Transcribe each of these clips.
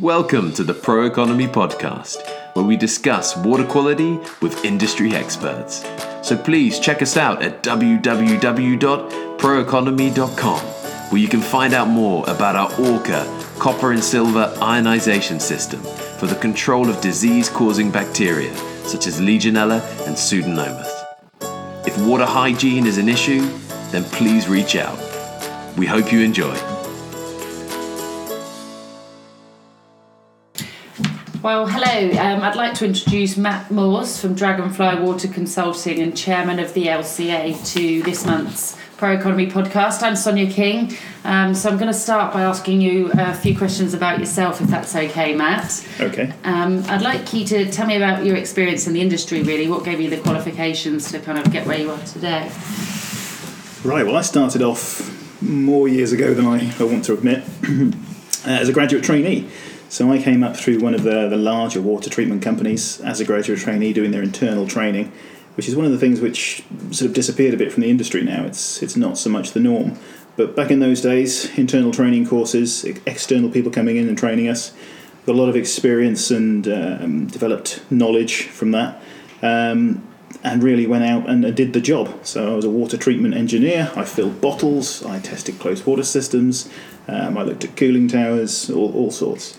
Welcome to the Pro Economy Podcast, where we discuss water quality with industry experts. So please check us out at www.proeconomy.com, where you can find out more about our Orca copper and silver ionization system for the control of disease causing bacteria such as Legionella and Pseudomonas. If water hygiene is an issue, then please reach out. We hope you enjoy. Well, hello. Um, I'd like to introduce Matt Morse from Dragonfly Water Consulting and chairman of the LCA to this month's Pro Economy podcast. I'm Sonia King. Um, so I'm going to start by asking you a few questions about yourself, if that's okay, Matt. Okay. Um, I'd like you to tell me about your experience in the industry, really. What gave you the qualifications to kind of get where you are today? Right, well, I started off more years ago than I, I want to admit uh, as a graduate trainee. So I came up through one of the, the larger water treatment companies as a graduate trainee doing their internal training, which is one of the things which sort of disappeared a bit from the industry now. It's, it's not so much the norm. But back in those days, internal training courses, external people coming in and training us, got a lot of experience and um, developed knowledge from that. Um, and really went out and did the job. So I was a water treatment engineer. I filled bottles. I tested closed water systems. Um, I looked at cooling towers, all, all sorts.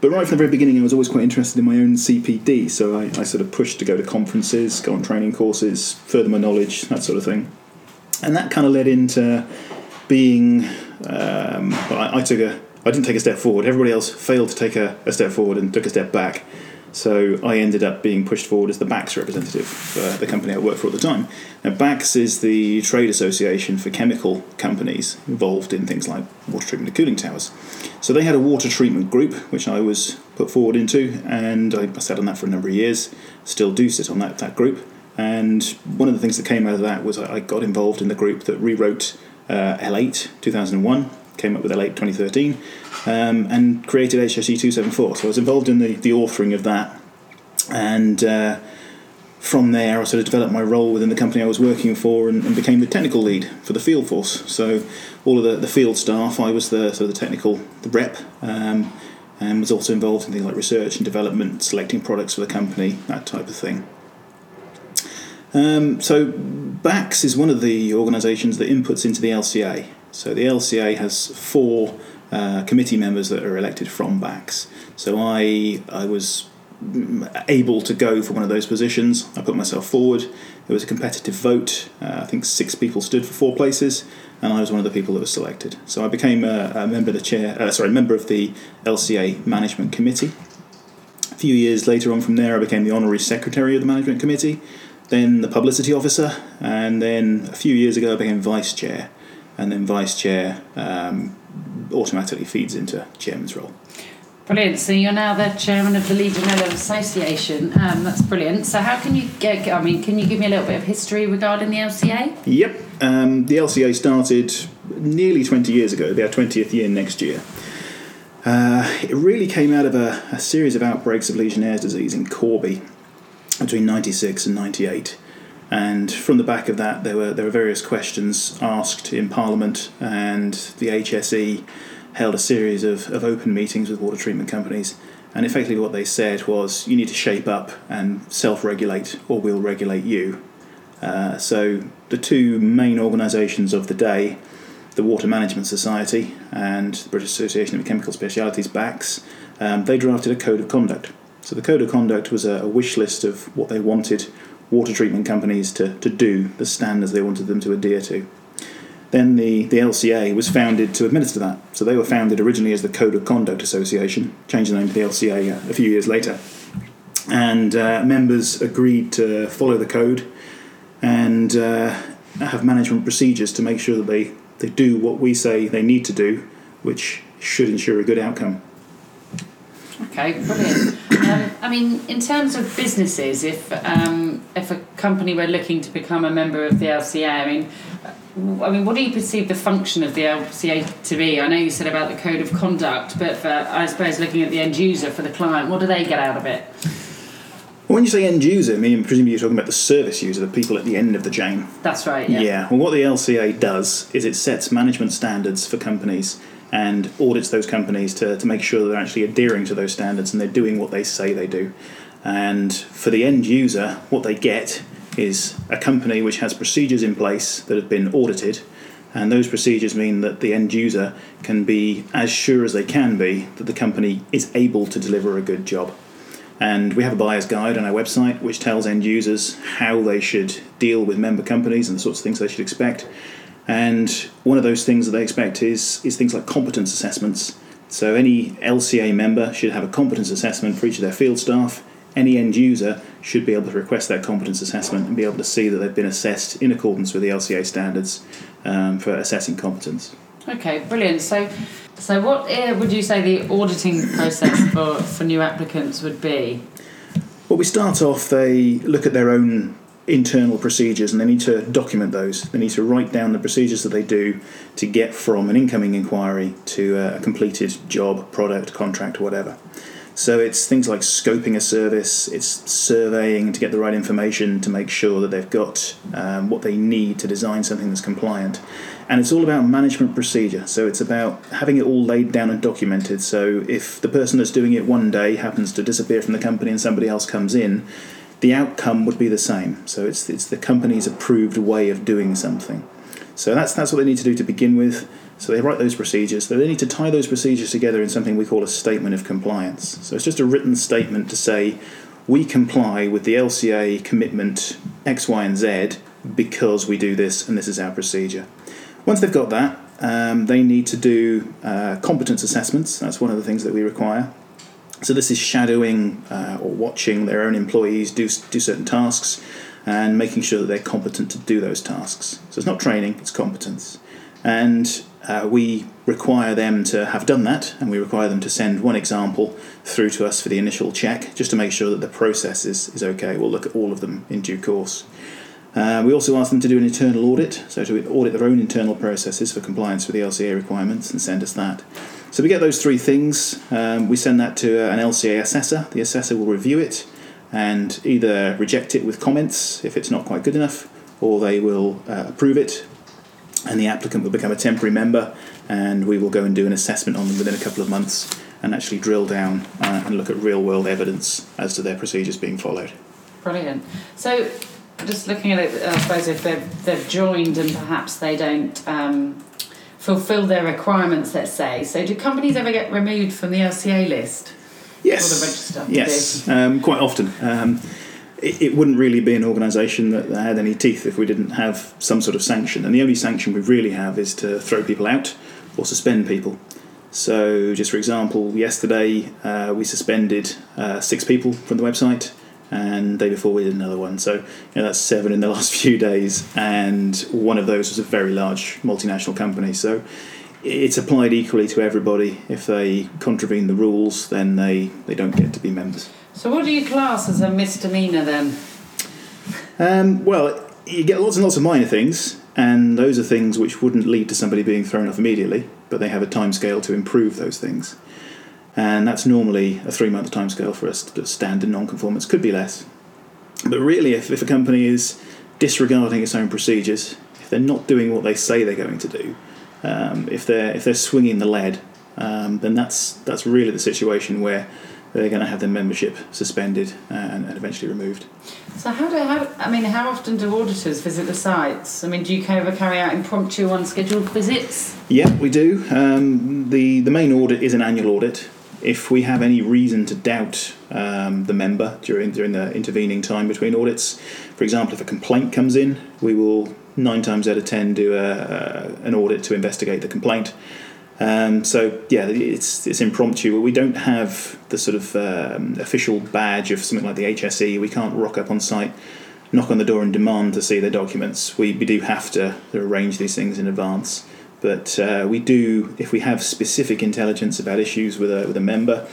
But right from the very beginning, I was always quite interested in my own CPD. So I, I sort of pushed to go to conferences, go on training courses, further my knowledge, that sort of thing. And that kind of led into being. Um, I, I took a. I didn't take a step forward. Everybody else failed to take a, a step forward and took a step back. So I ended up being pushed forward as the BACS representative for the company I worked for at the time. Now, BACS is the trade association for chemical companies involved in things like water treatment and cooling towers. So they had a water treatment group, which I was put forward into, and I sat on that for a number of years. Still do sit on that, that group. And one of the things that came out of that was I got involved in the group that rewrote uh, L8 2001 came up with L8 2013, um, and created HSG 274. So I was involved in the, the authoring of that, and uh, from there I sort of developed my role within the company I was working for and, and, became the technical lead for the field force. So all of the, the field staff, I was the sort of the technical the rep. Um, and was also involved in things like research and development, selecting products for the company, that type of thing. Um, so, BACS is one of the organisations that inputs into the LCA. So the LCA has four uh, committee members that are elected from BACS. So I I was able to go for one of those positions. I put myself forward. It was a competitive vote. Uh, I think six people stood for four places, and I was one of the people that was selected. So I became a, a member of the chair. Uh, sorry, member of the LCA management committee. A few years later on from there, I became the honorary secretary of the management committee, then the publicity officer, and then a few years ago I became vice chair and then vice chair um, automatically feeds into chairman's role. Brilliant. So you're now the chairman of the Legionella Association. Um, that's brilliant. So how can you get? I mean, can you give me a little bit of history regarding the LCA? Yep. Um, the LCA started nearly 20 years ago. Their 20th year next year. Uh, it really came out of a, a series of outbreaks of Legionnaire's disease in Corby between 96 and 98. And from the back of that, there were there were various questions asked in Parliament, and the HSE held a series of, of open meetings with water treatment companies. And effectively, what they said was, you need to shape up and self-regulate, or we'll regulate you. Uh, so the two main organisations of the day, the Water Management Society and the British Association of Chemical Specialities (BACS), um, they drafted a code of conduct. So the code of conduct was a, a wish list of what they wanted water treatment companies to, to do, the standards they wanted them to adhere to. Then the, the LCA was founded to administer that. So they were founded originally as the Code of Conduct Association, changed the name to the LCA a, a few years later. And uh, members agreed to follow the code and uh, have management procedures to make sure that they, they do what we say they need to do, which should ensure a good outcome. Okay, brilliant. Um, I mean, in terms of businesses, if um, if a company were looking to become a member of the LCA, I mean, I mean, what do you perceive the function of the LCA to be? I know you said about the code of conduct, but for, I suppose looking at the end user for the client, what do they get out of it? When you say end user, I mean, presumably you're talking about the service user, the people at the end of the chain. That's right. Yeah. yeah. Well, what the LCA does is it sets management standards for companies and audits those companies to, to make sure they're actually adhering to those standards and they're doing what they say they do. And for the end user, what they get is a company which has procedures in place that have been audited. And those procedures mean that the end user can be as sure as they can be that the company is able to deliver a good job. And we have a buyer's guide on our website which tells end users how they should deal with member companies and the sorts of things they should expect. And one of those things that they expect is, is things like competence assessments. So any LCA member should have a competence assessment for each of their field staff. Any end user should be able to request that competence assessment and be able to see that they've been assessed in accordance with the LCA standards um, for assessing competence. Okay, brilliant. So, so what uh, would you say the auditing process for, for new applicants would be? Well, we start off, they look at their own internal procedures and they need to document those. They need to write down the procedures that they do to get from an incoming inquiry to a completed job, product, contract, whatever. So it's things like scoping a service, it's surveying to get the right information to make sure that they've got um, what they need to design something that's compliant. And it's all about management procedure. So it's about having it all laid down and documented. So if the person that's doing it one day happens to disappear from the company and somebody else comes in, the outcome would be the same. So it's, it's the company's approved way of doing something. So that's, that's what they need to do to begin with. So they write those procedures. They need to tie those procedures together in something we call a statement of compliance. So it's just a written statement to say we comply with the LCA commitment X, Y, and Z because we do this and this is our procedure. Once they've got that, um, they need to do uh, competence assessments. That's one of the things that we require. So this is shadowing uh, or watching their own employees do do certain tasks and making sure that they're competent to do those tasks. So it's not training; it's competence. And uh, we require them to have done that, and we require them to send one example through to us for the initial check, just to make sure that the process is, is okay. We'll look at all of them in due course. Uh, we also ask them to do an internal audit, so to audit their own internal processes for compliance with the LCA requirements and send us that. So we get those three things. Um, we send that to uh, an LCA assessor. The assessor will review it and either reject it with comments if it's not quite good enough, or they will uh, approve it and the applicant will become a temporary member, and we will go and do an assessment on them within a couple of months and actually drill down uh, and look at real world evidence as to their procedures being followed. Brilliant. So, just looking at it, I suppose if they've, they've joined and perhaps they don't um, fulfill their requirements, let's say, so do companies ever get removed from the LCA list? Yes. Register? Yes, um, quite often. Um, it, it wouldn't really be an organisation that had any teeth if we didn't have some sort of sanction. And the only sanction we really have is to throw people out or suspend people. So, just for example, yesterday uh, we suspended uh, six people from the website, and the day before we did another one. So, you know, that's seven in the last few days, and one of those was a very large multinational company. So, it's applied equally to everybody. If they contravene the rules, then they, they don't get to be members. So, what do you class as a misdemeanour then? Um, well, you get lots and lots of minor things, and those are things which wouldn't lead to somebody being thrown off immediately, but they have a time scale to improve those things. And that's normally a three month time scale for a standard non conformance, could be less. But really, if, if a company is disregarding its own procedures, if they're not doing what they say they're going to do, um, if they're if they're swinging the lead, um, then that's that's really the situation where they're going to have their membership suspended and, and eventually removed. So, how do how, I mean, how often do auditors visit the sites? I mean, do you ever carry out impromptu, unscheduled visits? Yeah, we do. Um, the the main audit is an annual audit. If we have any reason to doubt um, the member during during the intervening time between audits, for example, if a complaint comes in, we will nine times out of ten do a, a, an audit to investigate the complaint. Um, so yeah, it's it's impromptu. We don't have the sort of um, official badge of something like the HSE. We can't rock up on site, knock on the door, and demand to see their documents. We, we do have to arrange these things in advance. But uh, we do, if we have specific intelligence about issues with a with a member,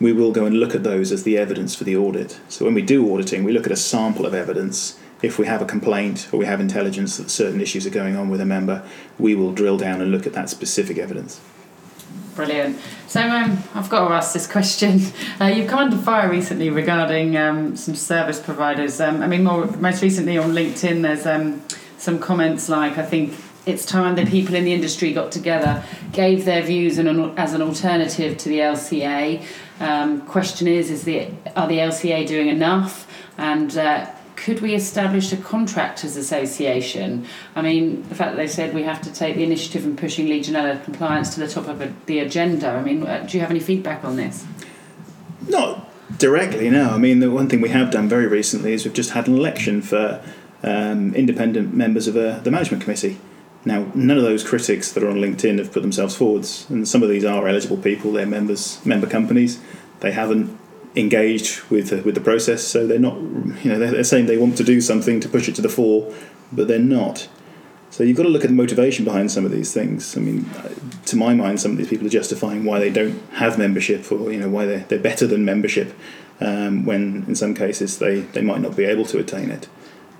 we will go and look at those as the evidence for the audit. So when we do auditing, we look at a sample of evidence if we have a complaint or we have intelligence that certain issues are going on with a member, we will drill down and look at that specific evidence. Brilliant. So um, I've got to ask this question. Uh, you've come under fire recently regarding um, some service providers. Um, I mean, more most recently on LinkedIn, there's um, some comments like I think it's time that people in the industry got together, gave their views an, as an alternative to the LCA. Um, question is, is the are the LCA doing enough? And uh, could we establish a contractors association? I mean, the fact that they said we have to take the initiative in pushing Legionella compliance to the top of the agenda. I mean, uh, do you have any feedback on this? Not directly, no. I mean, the one thing we have done very recently is we've just had an election for um, independent members of uh, the management committee. Now, none of those critics that are on LinkedIn have put themselves forwards, and some of these are eligible people. They're members, member companies. They haven't engaged with uh, with the process, so they're not. You know, they're, they're saying they want to do something to push it to the fore, but they're not. So you've got to look at the motivation behind some of these things. I mean, to my mind, some of these people are justifying why they don't have membership, or you know, why they're, they're better than membership, um, when in some cases they, they might not be able to attain it.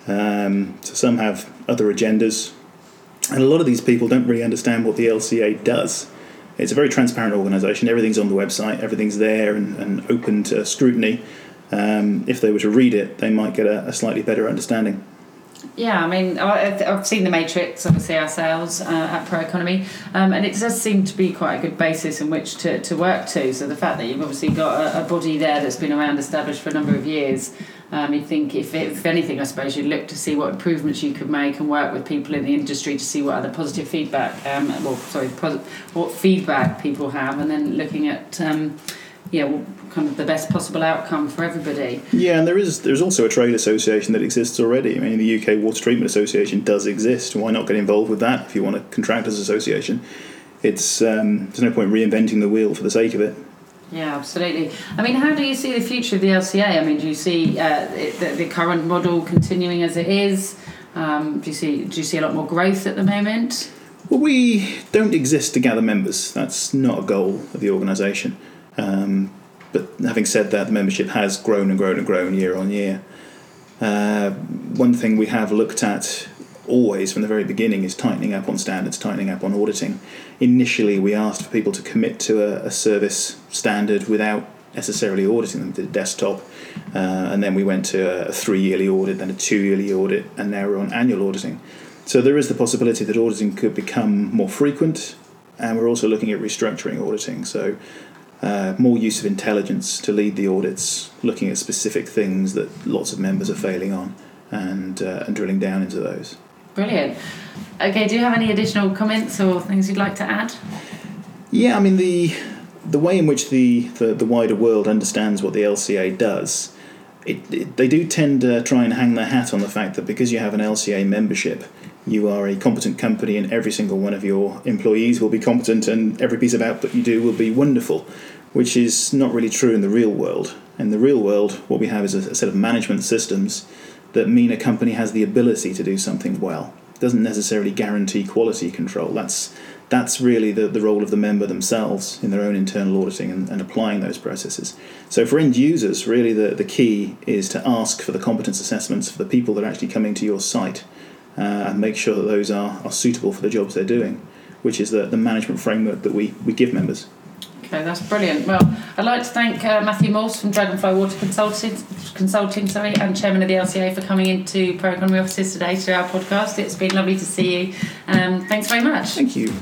Um, so some have other agendas, and a lot of these people don't really understand what the LCA does. It's a very transparent organisation. Everything's on the website. Everything's there and, and open to scrutiny. Um, if they were to read it, they might get a, a slightly better understanding. Yeah, I mean, I've seen the Matrix, obviously ourselves uh, at Pro Economy, um, and it does seem to be quite a good basis in which to, to work to. So the fact that you've obviously got a, a body there that's been around established for a number of years, um, you think if, if anything, I suppose you'd look to see what improvements you could make and work with people in the industry to see what other positive feedback, um, well, sorry, pos- what feedback people have, and then looking at. Um, yeah, well, kind of the best possible outcome for everybody. Yeah, and there is there's also a trade association that exists already. I mean, the UK Water Treatment Association does exist. Why not get involved with that if you want a contractors association? It's um, there's no point reinventing the wheel for the sake of it. Yeah, absolutely. I mean, how do you see the future of the LCA? I mean, do you see uh, the, the, current model continuing as it is? Um, do you see do you see a lot more growth at the moment? Well, we don't exist to gather members. That's not a goal of the organisation. Um, but having said that, the membership has grown and grown and grown year on year. Uh, one thing we have looked at always from the very beginning is tightening up on standards, tightening up on auditing. Initially, we asked for people to commit to a, a service standard without necessarily auditing them, did desktop, uh, and then we went to a three yearly audit, then a two yearly audit, and now we're on annual auditing. So there is the possibility that auditing could become more frequent, and we're also looking at restructuring auditing. So uh, more use of intelligence to lead the audits, looking at specific things that lots of members are failing on, and uh, and drilling down into those. Brilliant. Okay, do you have any additional comments or things you'd like to add? Yeah, I mean the the way in which the, the, the wider world understands what the LCA does, it, it, they do tend to try and hang their hat on the fact that because you have an LCA membership, you are a competent company and every single one of your employees will be competent and every piece of output you do will be wonderful, which is not really true in the real world. In the real world, what we have is a, a set of management systems that mean a company has the ability to do something well. It doesn't necessarily guarantee quality control. That's that's really the, the role of the member themselves in their own internal auditing and, and applying those processes. So for end users, really the, the key is to ask for the competence assessments for the people that are actually coming to your site uh, and make sure that those are, are suitable for the jobs they're doing, which is the, the management framework that we, we give members. Okay, that's brilliant. Well, I'd like to thank uh, Matthew Morse from Dragonfly Water Consulting, Consulting, sorry, and Chairman of the LCA for coming into Pro Economy offices today to our podcast. It's been lovely to see you. Um, thanks very much. Thank you.